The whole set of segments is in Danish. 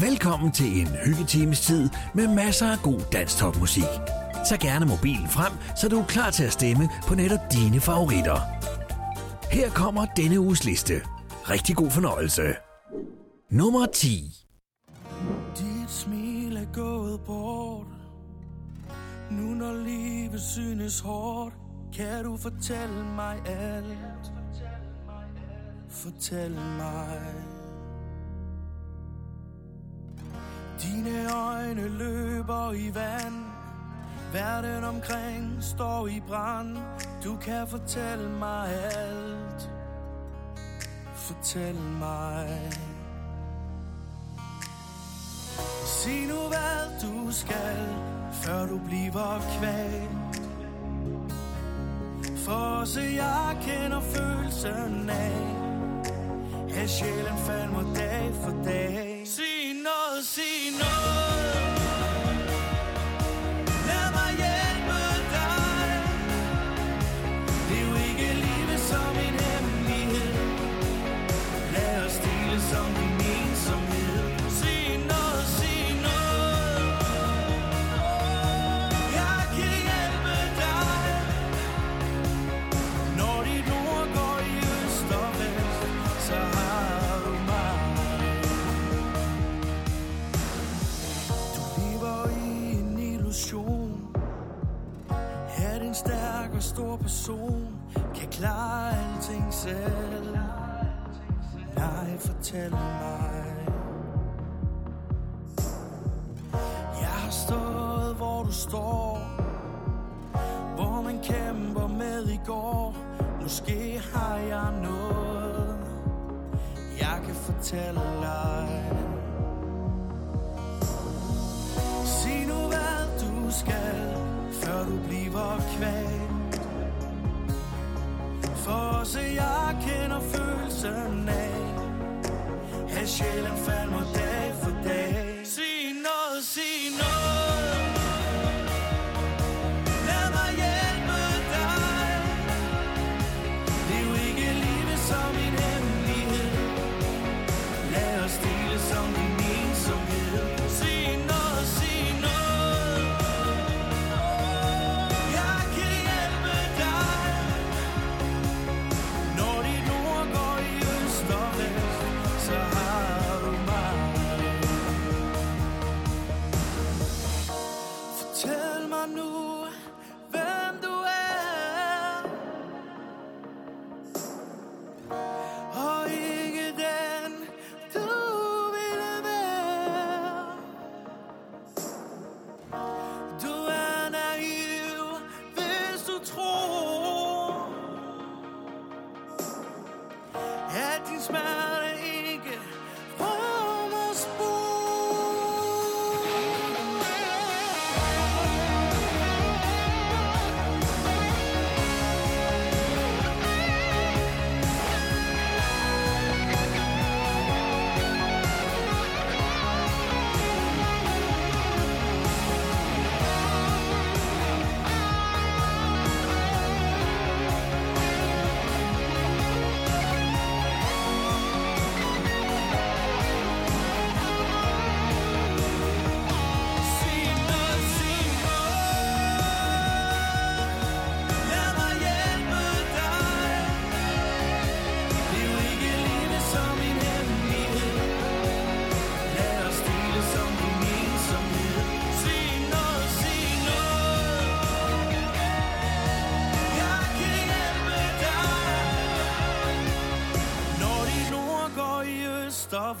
Velkommen til en hyggetimes tid med masser af god dansk topmusik. Tag gerne mobilen frem, så du er klar til at stemme på netop dine favoritter. Her kommer denne uges liste. Rigtig god fornøjelse. Nummer 10. Dit smil er gået bort Nu når livet synes hårdt Kan du fortælle mig alt Fortæl mig Dine øjne løber i vand. Verden omkring står i brand. Du kan fortælle mig alt. Fortæl mig. Sig nu hvad du skal Før du bliver kvalt. For også jeg kender følelsen af At sjælen falder dag for dag. Sig noget, stor person kan klare alting selv. Nej, fortæl mig. Jeg har stået, hvor du står. Hvor man kæmper med i går. Måske har jeg noget, jeg kan fortælle dig. Sig nu hvad du skal Før du bliver kvalt for også jeg kender følelsen af At sjælen falder dag at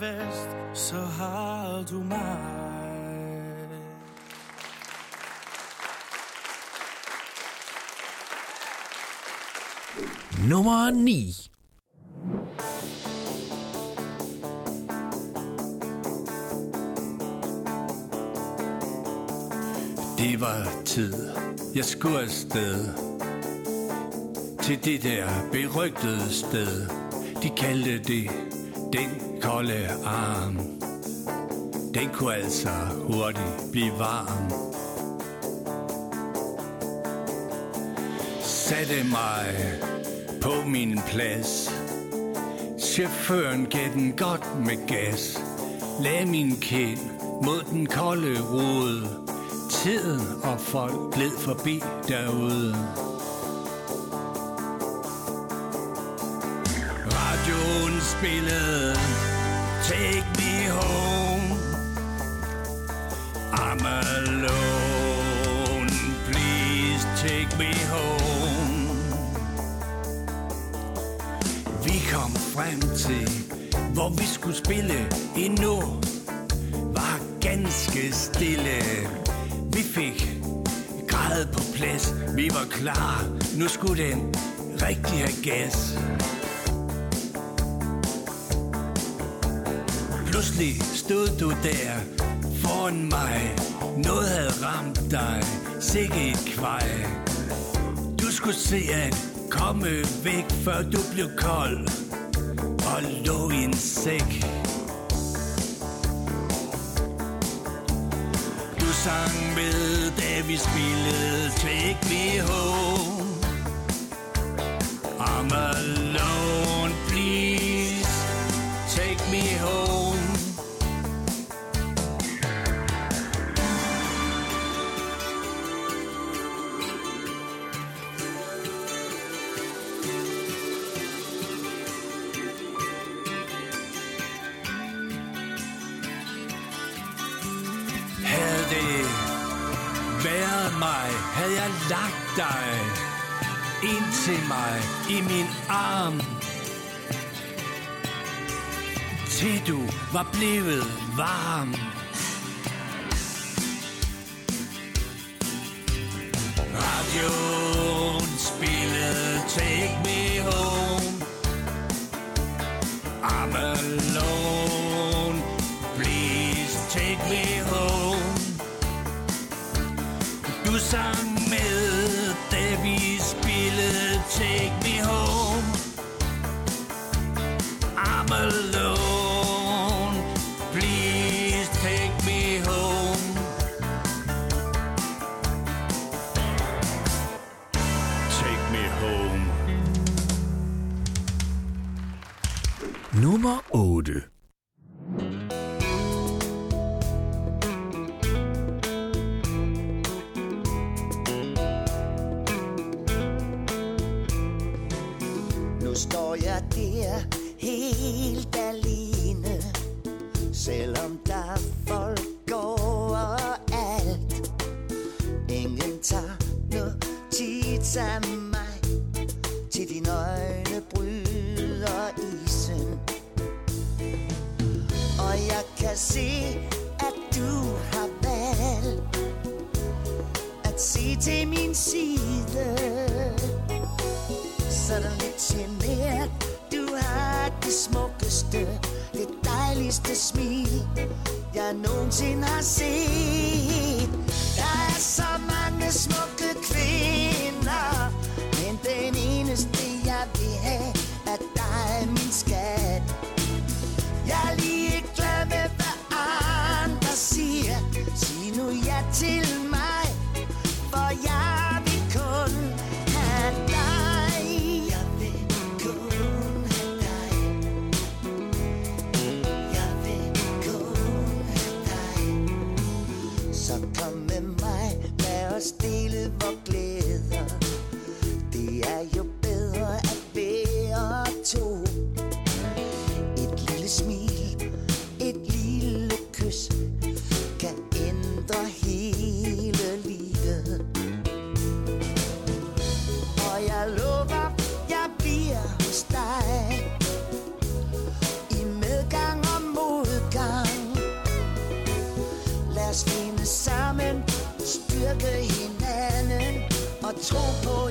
vest, så har du mig. Nummer 9. Det var tid, jeg skulle afsted Til det der berygtede sted De kaldte det den kolde arm Den kunne altså hurtigt blive varm Satte mig på min plads Chaufføren gav den godt med gas Lagde min kind mod den kolde rode. Tiden og folk gled forbi derude. Spillede Take me home. I'm alone. Please take me home. Vi kom frem til Hvor vi skulle spille endnu. Var ganske stille. Vi fik grad på plads. Vi var klar. Nu skulle den rigtig have gas. Pludselig stod du der foran mig. Noget havde ramt dig. Sikke et kvej Du skulle se at komme væk Før du blev kold Og lå i en sæk. Du sang med, da vi spillede Take me home. Dig, havde jeg lagt dig ind til mig i min arm. Til du var blevet varm. Radioen spillede til lidt af mig Til dine øjne bryder isen. Og jeg kan se, at du har valgt At se til min side sådan lidt genert Du har det smukkeste, det dejligste smil Jeg nogensinde har set. Der er så mange smukke Og tro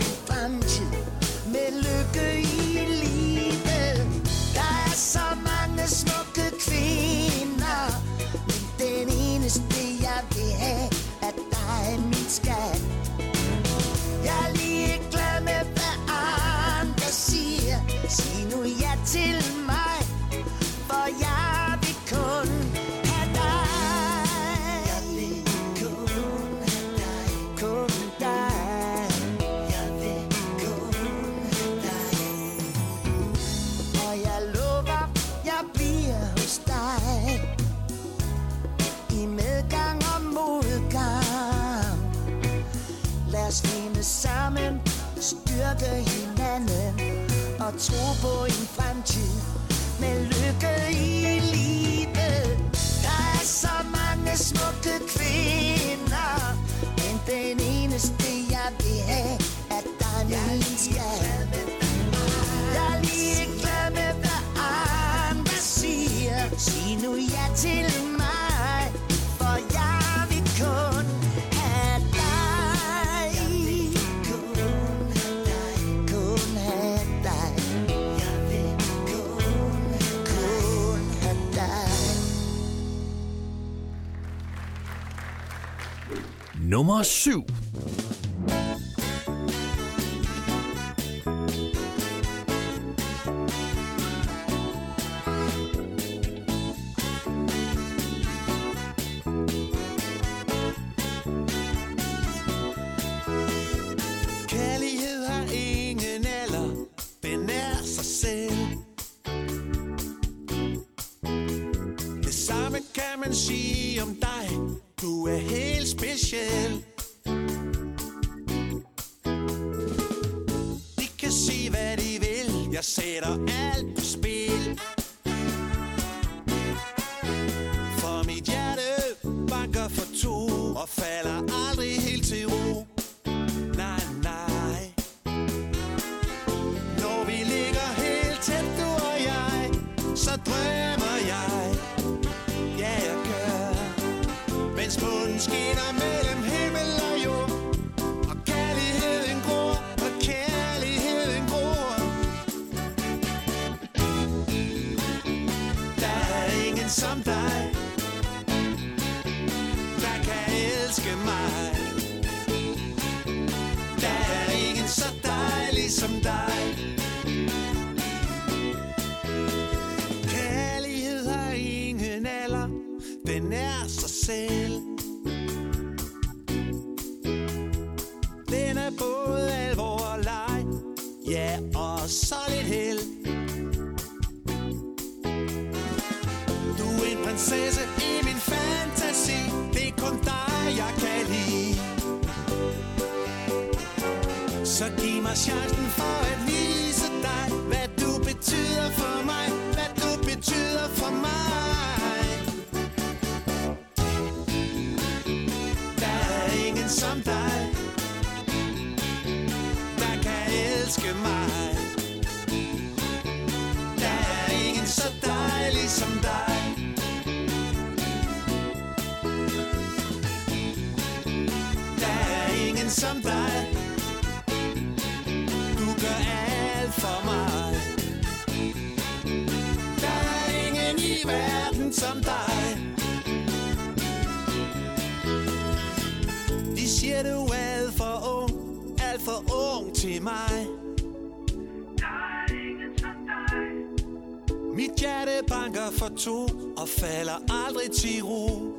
så giv mig chancen for at vise dig, hvad du betyder for mig, hvad du betyder for mig. Der er ingen som dig, der kan elske mig. Som dig. De siger du er alt for ung Alt for ung til mig. Mit hjerte banker for to Og falder aldrig til ro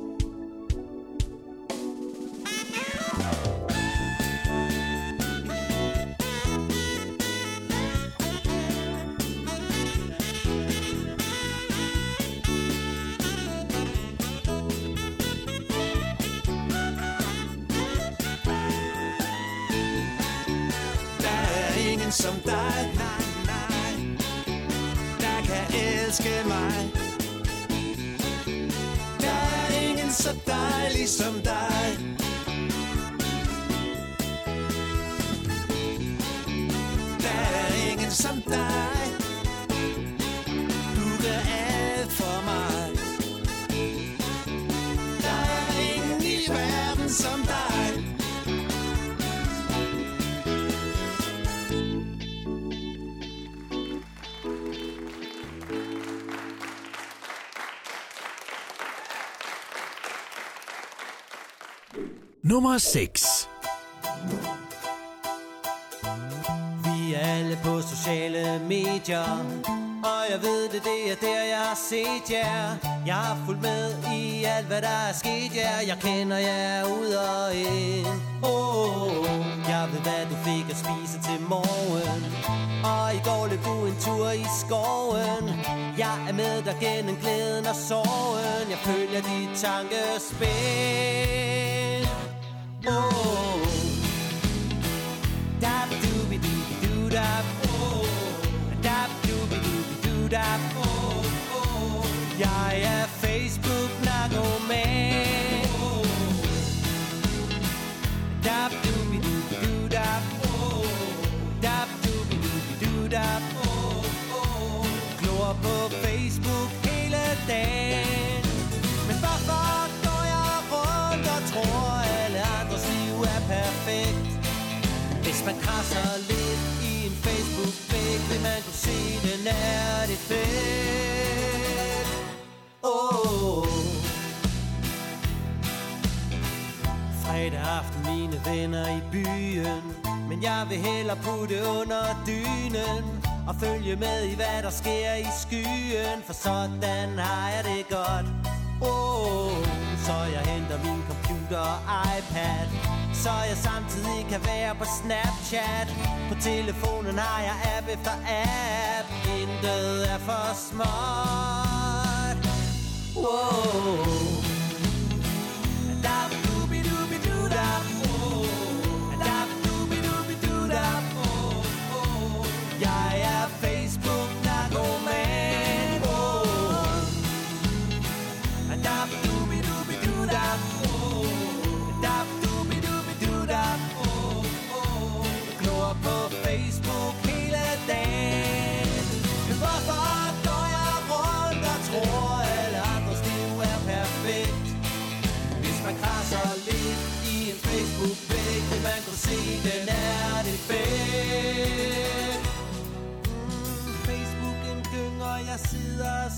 Nummer 6. Vi er alle på sociale medier Og jeg ved det, det er der jeg har set jer. Jeg har fulgt med i alt hvad der er sket jer. Jeg kender jer ud og ind. Oh, Jeg ved hvad du fik at spise til morgen. Og i går løb du en tur i skoven. Jeg er med dig gennem glæden og sorgen. Jeg følger dit tankespil oh, dab dooby dooby doo dab, oh, dab dooby dooby doo dab, oh, oh, jeg er Facebook narkoman. Oh, dab dooby dooby doo dab, oh, dab dooby dooby doo dab, oh, oh, glor på Facebook hele dagen. Hvis man krasser lidt i en Facebook-væg Vil man kunne se, den er det fedt oh. Fredag aften, mine venner i byen. Men jeg vil hellere putte under dynen Og følge med i, hvad der sker i skyen. For sådan har jeg det godt. Oh, Så jeg henter min computer og iPad. Så jeg samtidig kan være på Snapchat. På telefonen har jeg app efter app. Intet er for småt Wow.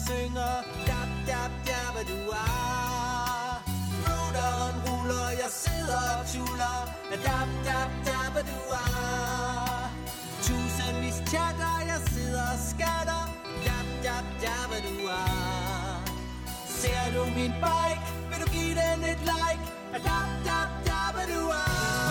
Synger. Dab, dab, dab, du er. Routeren ruller, jeg sidder og tuller. Dab, dab, dab, du er. Tusindvis chatter, jeg sidder og skatter. Dab, dab, dab, du er. Ser du min bike, vil du give den et like? Dab, dab, dab, du er.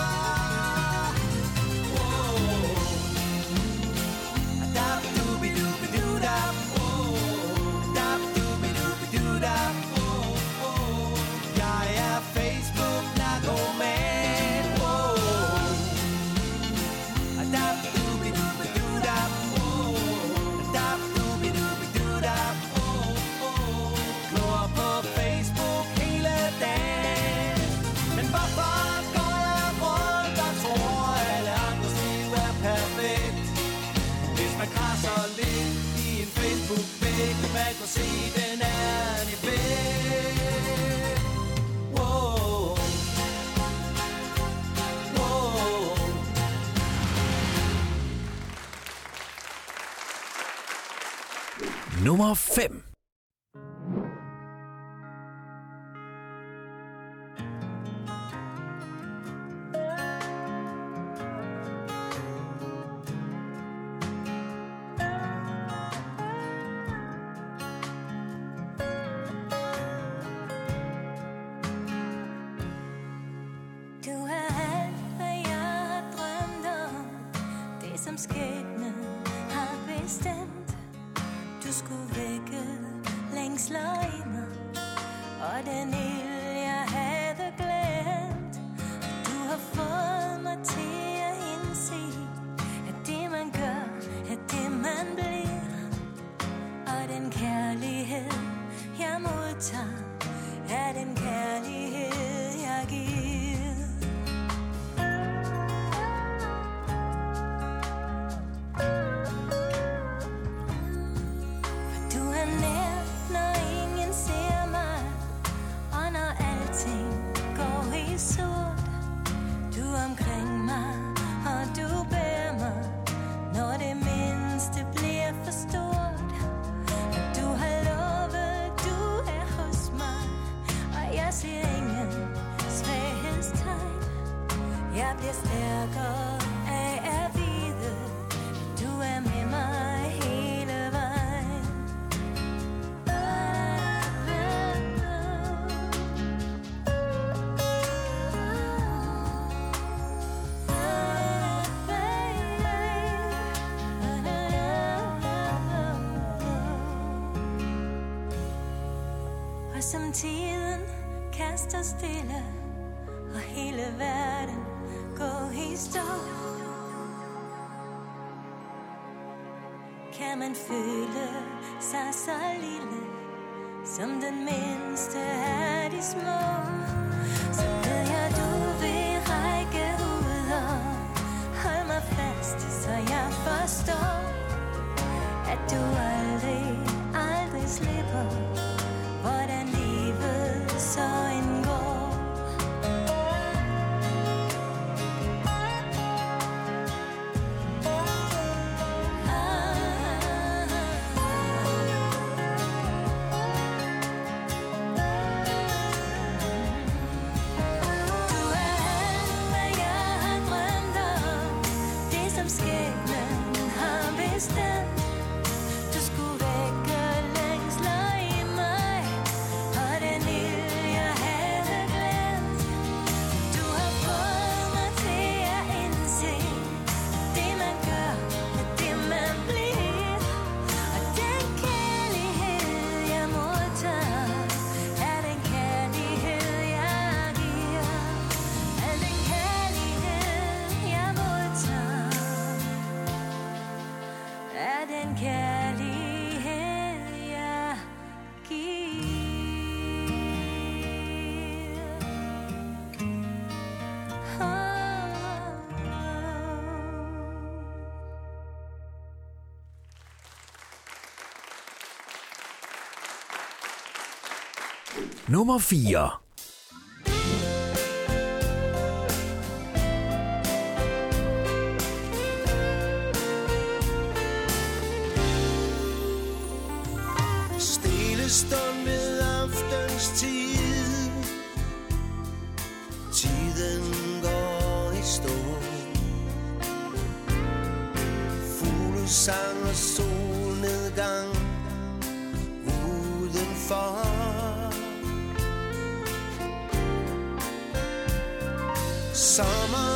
tiden kaster stille, og hele verden går i stå. Kan man føle sig så lille, som den mindre? nummer 4. Stille stund ved aftens tid. Tiden går i stå. Fugle sang og sol. summer.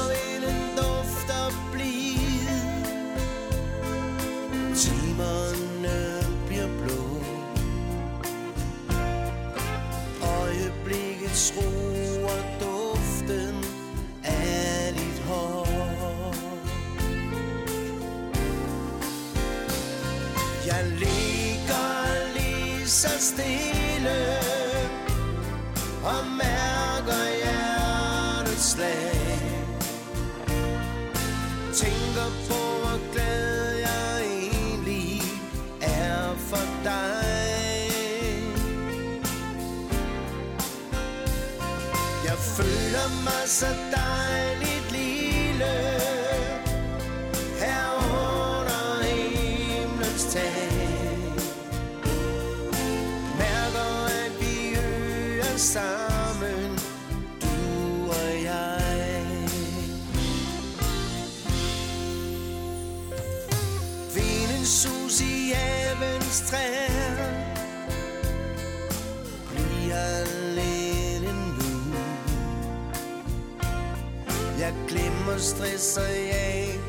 stresser jeg,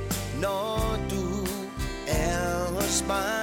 når du er hos mig.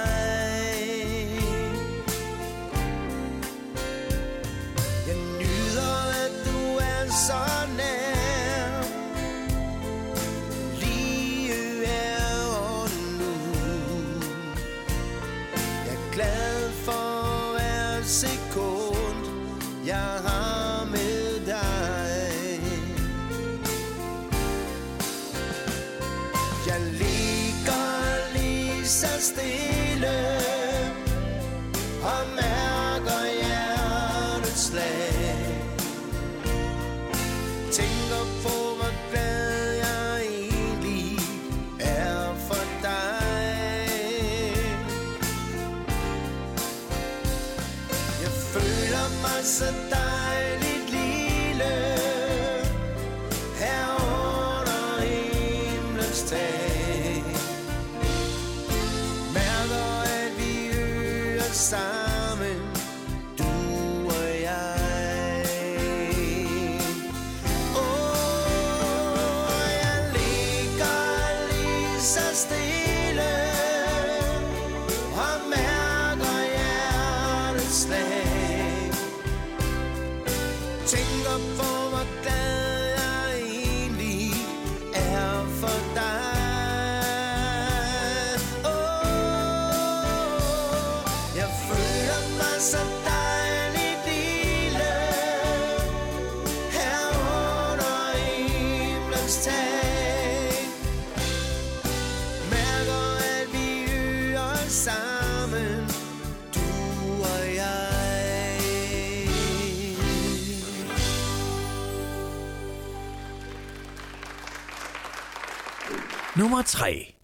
Nummer 3.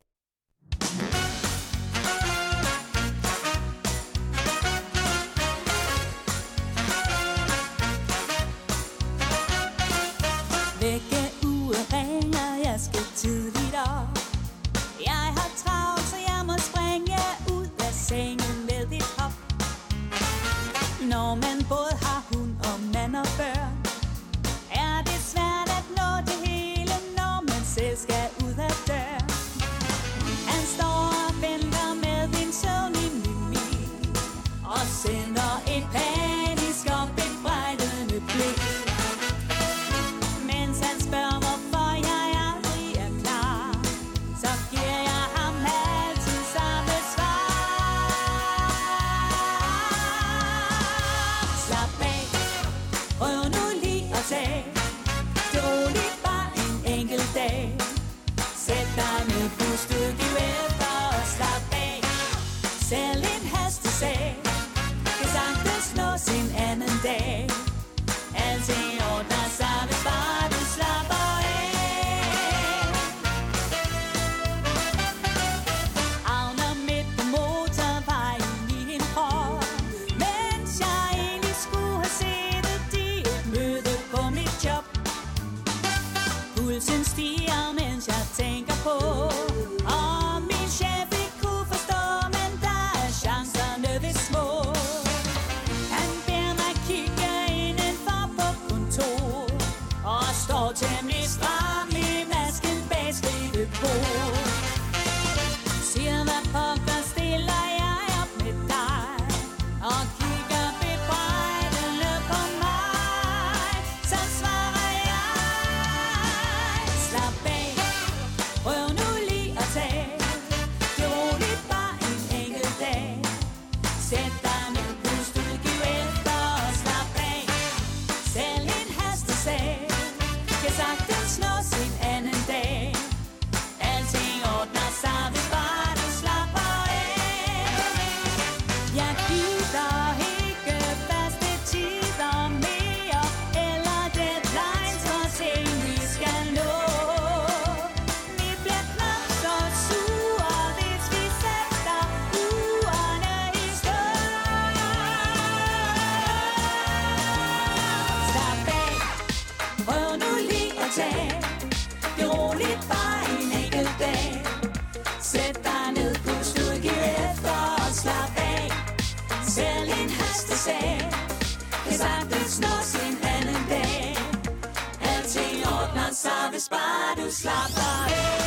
Stop. on.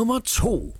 Nummer 2.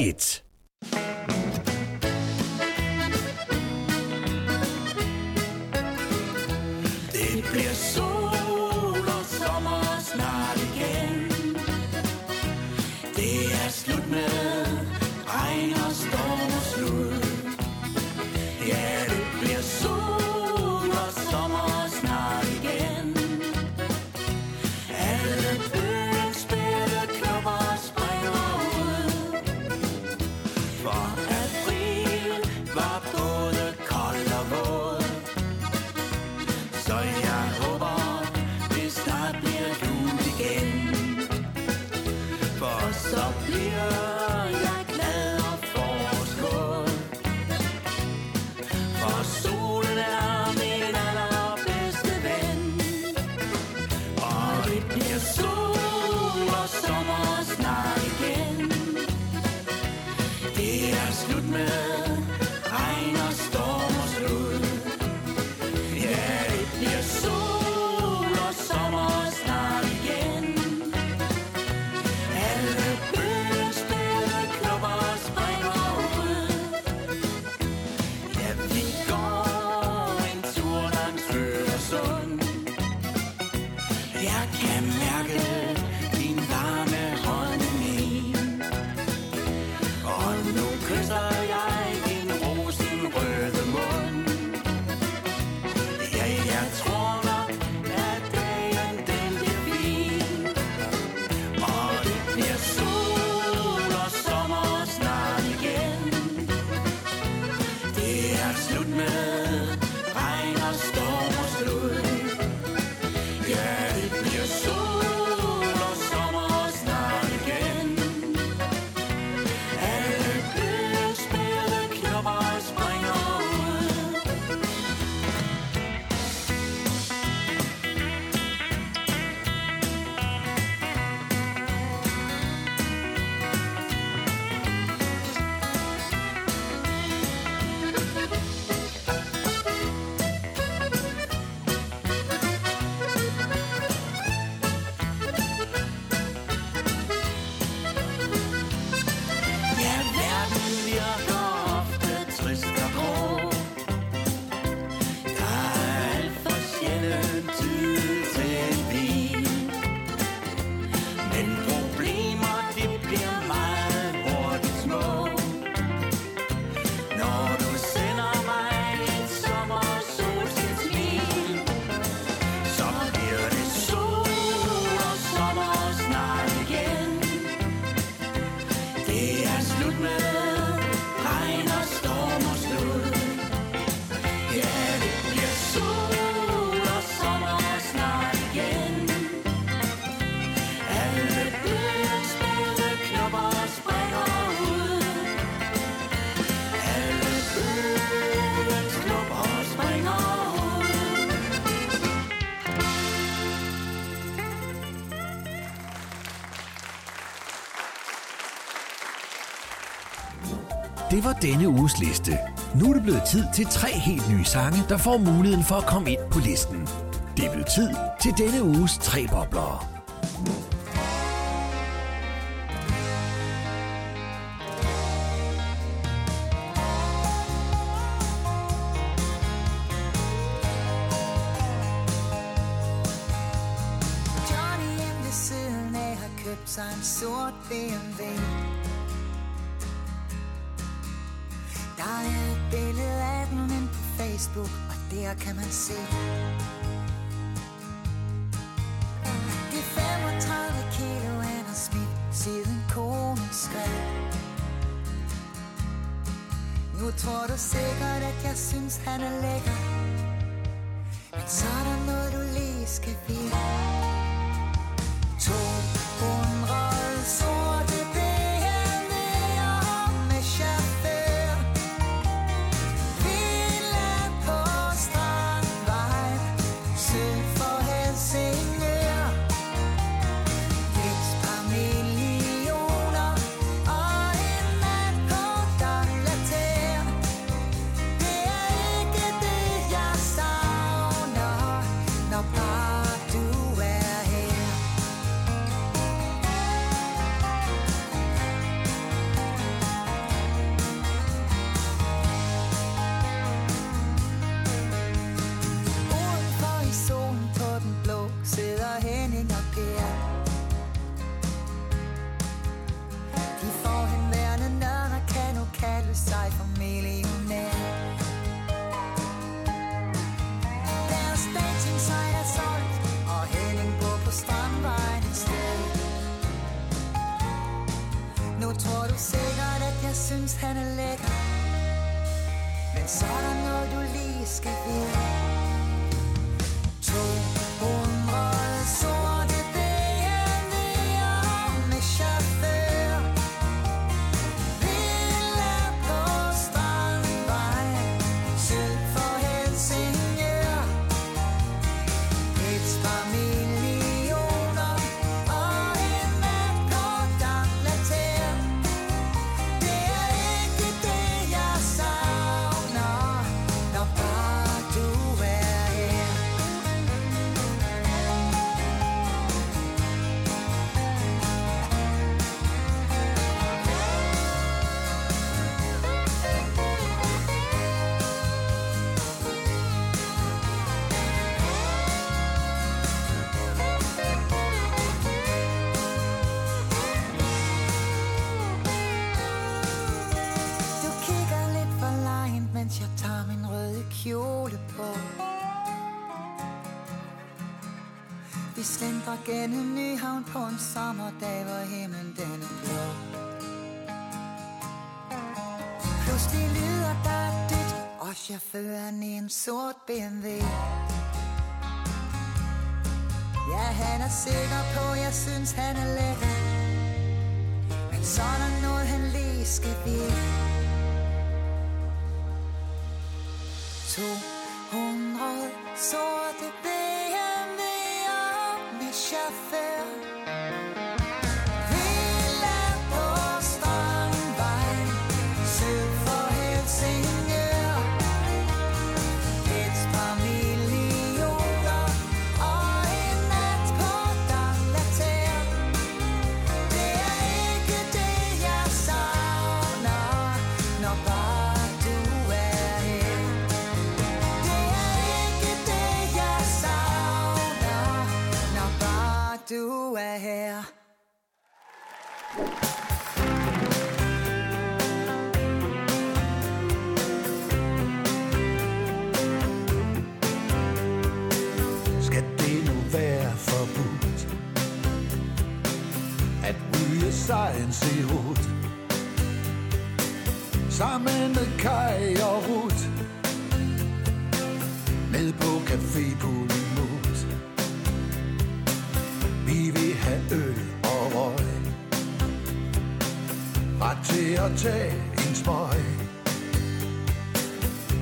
Nummer bop. Det var denne uges liste. Nu er det blevet tid til tre helt nye sange, der får muligheden for at komme ind på listen. Det er blevet tid til denne uges tre bobler. Johnny hjemme af har købt sig en sort BMW Facebook, og der kan man se. Det er 35 kilo han har smidt, siden konen skrev. Nu tror du sikkert, at jeg synes, han er lækker. Men så er der noget, du lige skal vide. Synes, han er lækker. Men så er der noget, du lige skal vide. Gennem Nyhavn på en sommerdag, hvor himlen den er blå. Pludselig lyder der dit, og chaufføren i en sort BMW. Ja, han er sikker på, jeg synes, han er let. Men så er der noget, han lige skal vide. 200 sorte BMW'er wish I fell Sammen med Kai og rut Ned på Café Pulimut. Vi vil have øl og røg. Ret til at tage en smøg.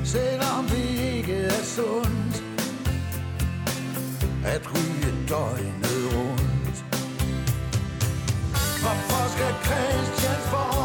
Selvom det ikke er sundt at ryge døgnet rundt. Hvorfor skal Christiansborg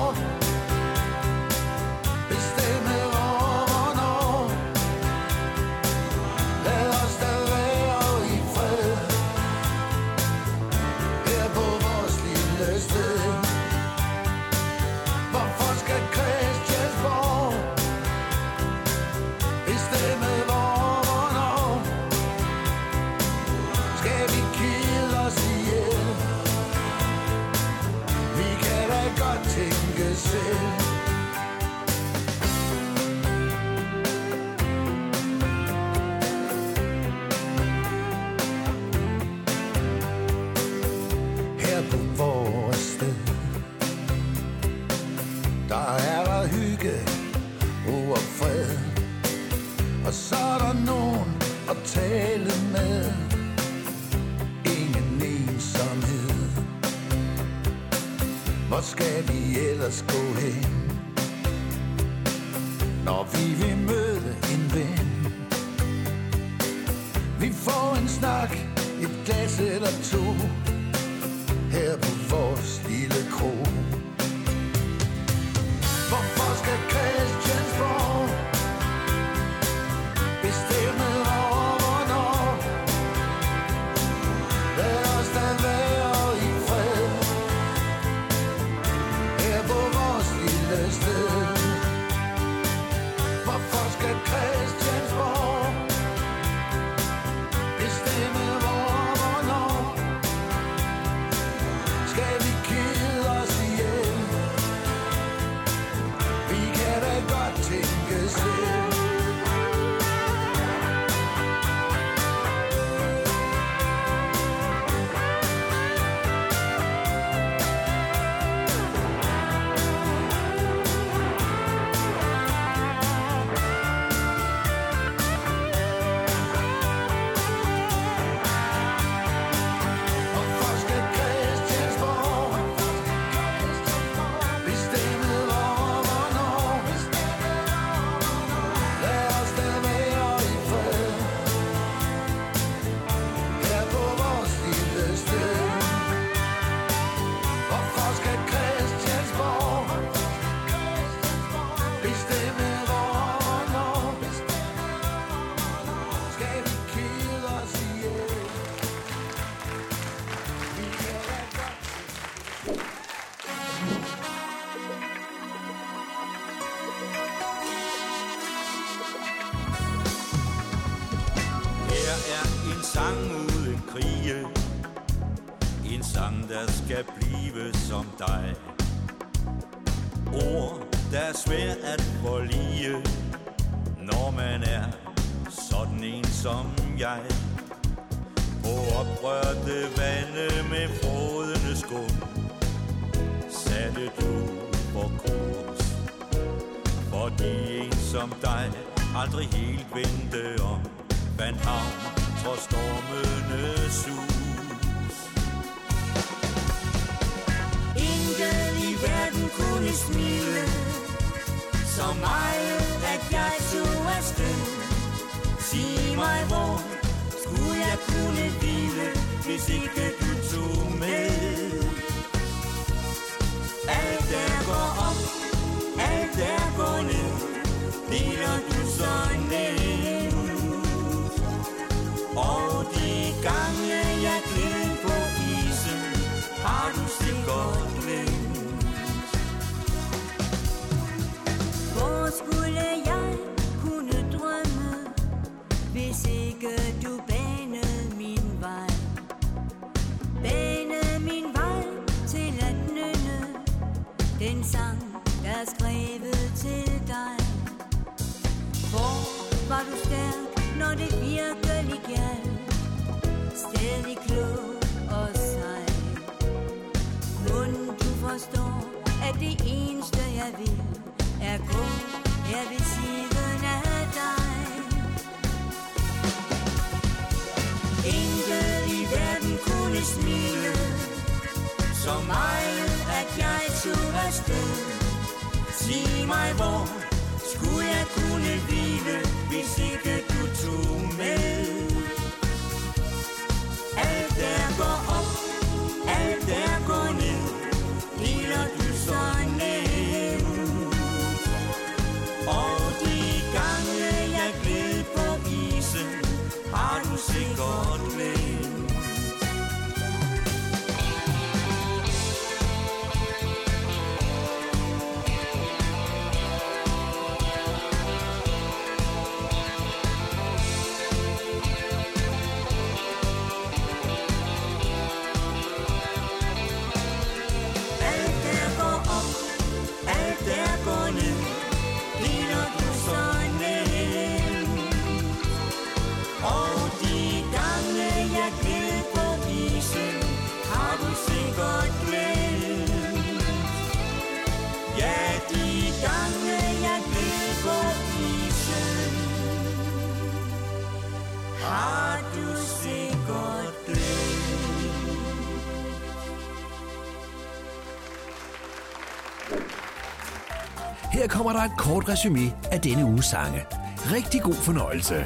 som jeg. På oprørte vande med frodende skum Satte du på kurs. Fordi en som dig aldrig helt vendte om Vandt havn trods stormende sus. Intet i verden kunne smile Så meget at jeg tog afsted. Sige mig hvor. Skulle jeg kunne hvile, hvis ikke du tog med? Alt er i smilet Så meget, at jeg turde stå Sig mig, hvor skulle jeg kunne hvile Hvis ikke du tog med? kommer der et kort resume af denne uges sange. Rigtig god fornøjelse.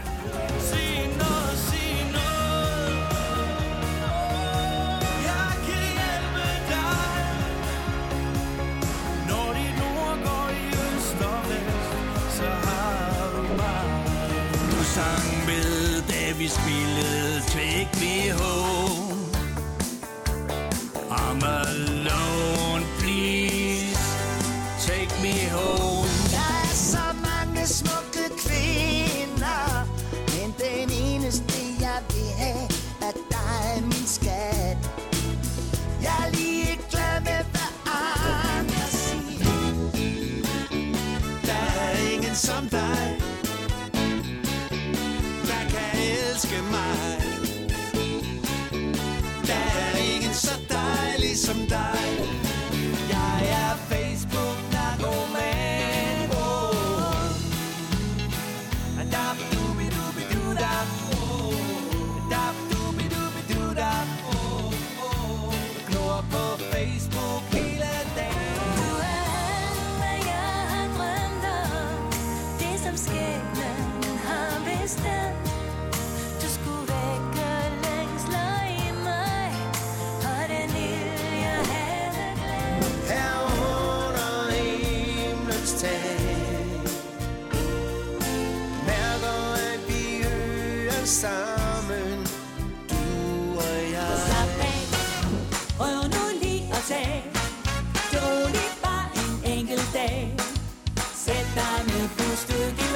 deine gehen.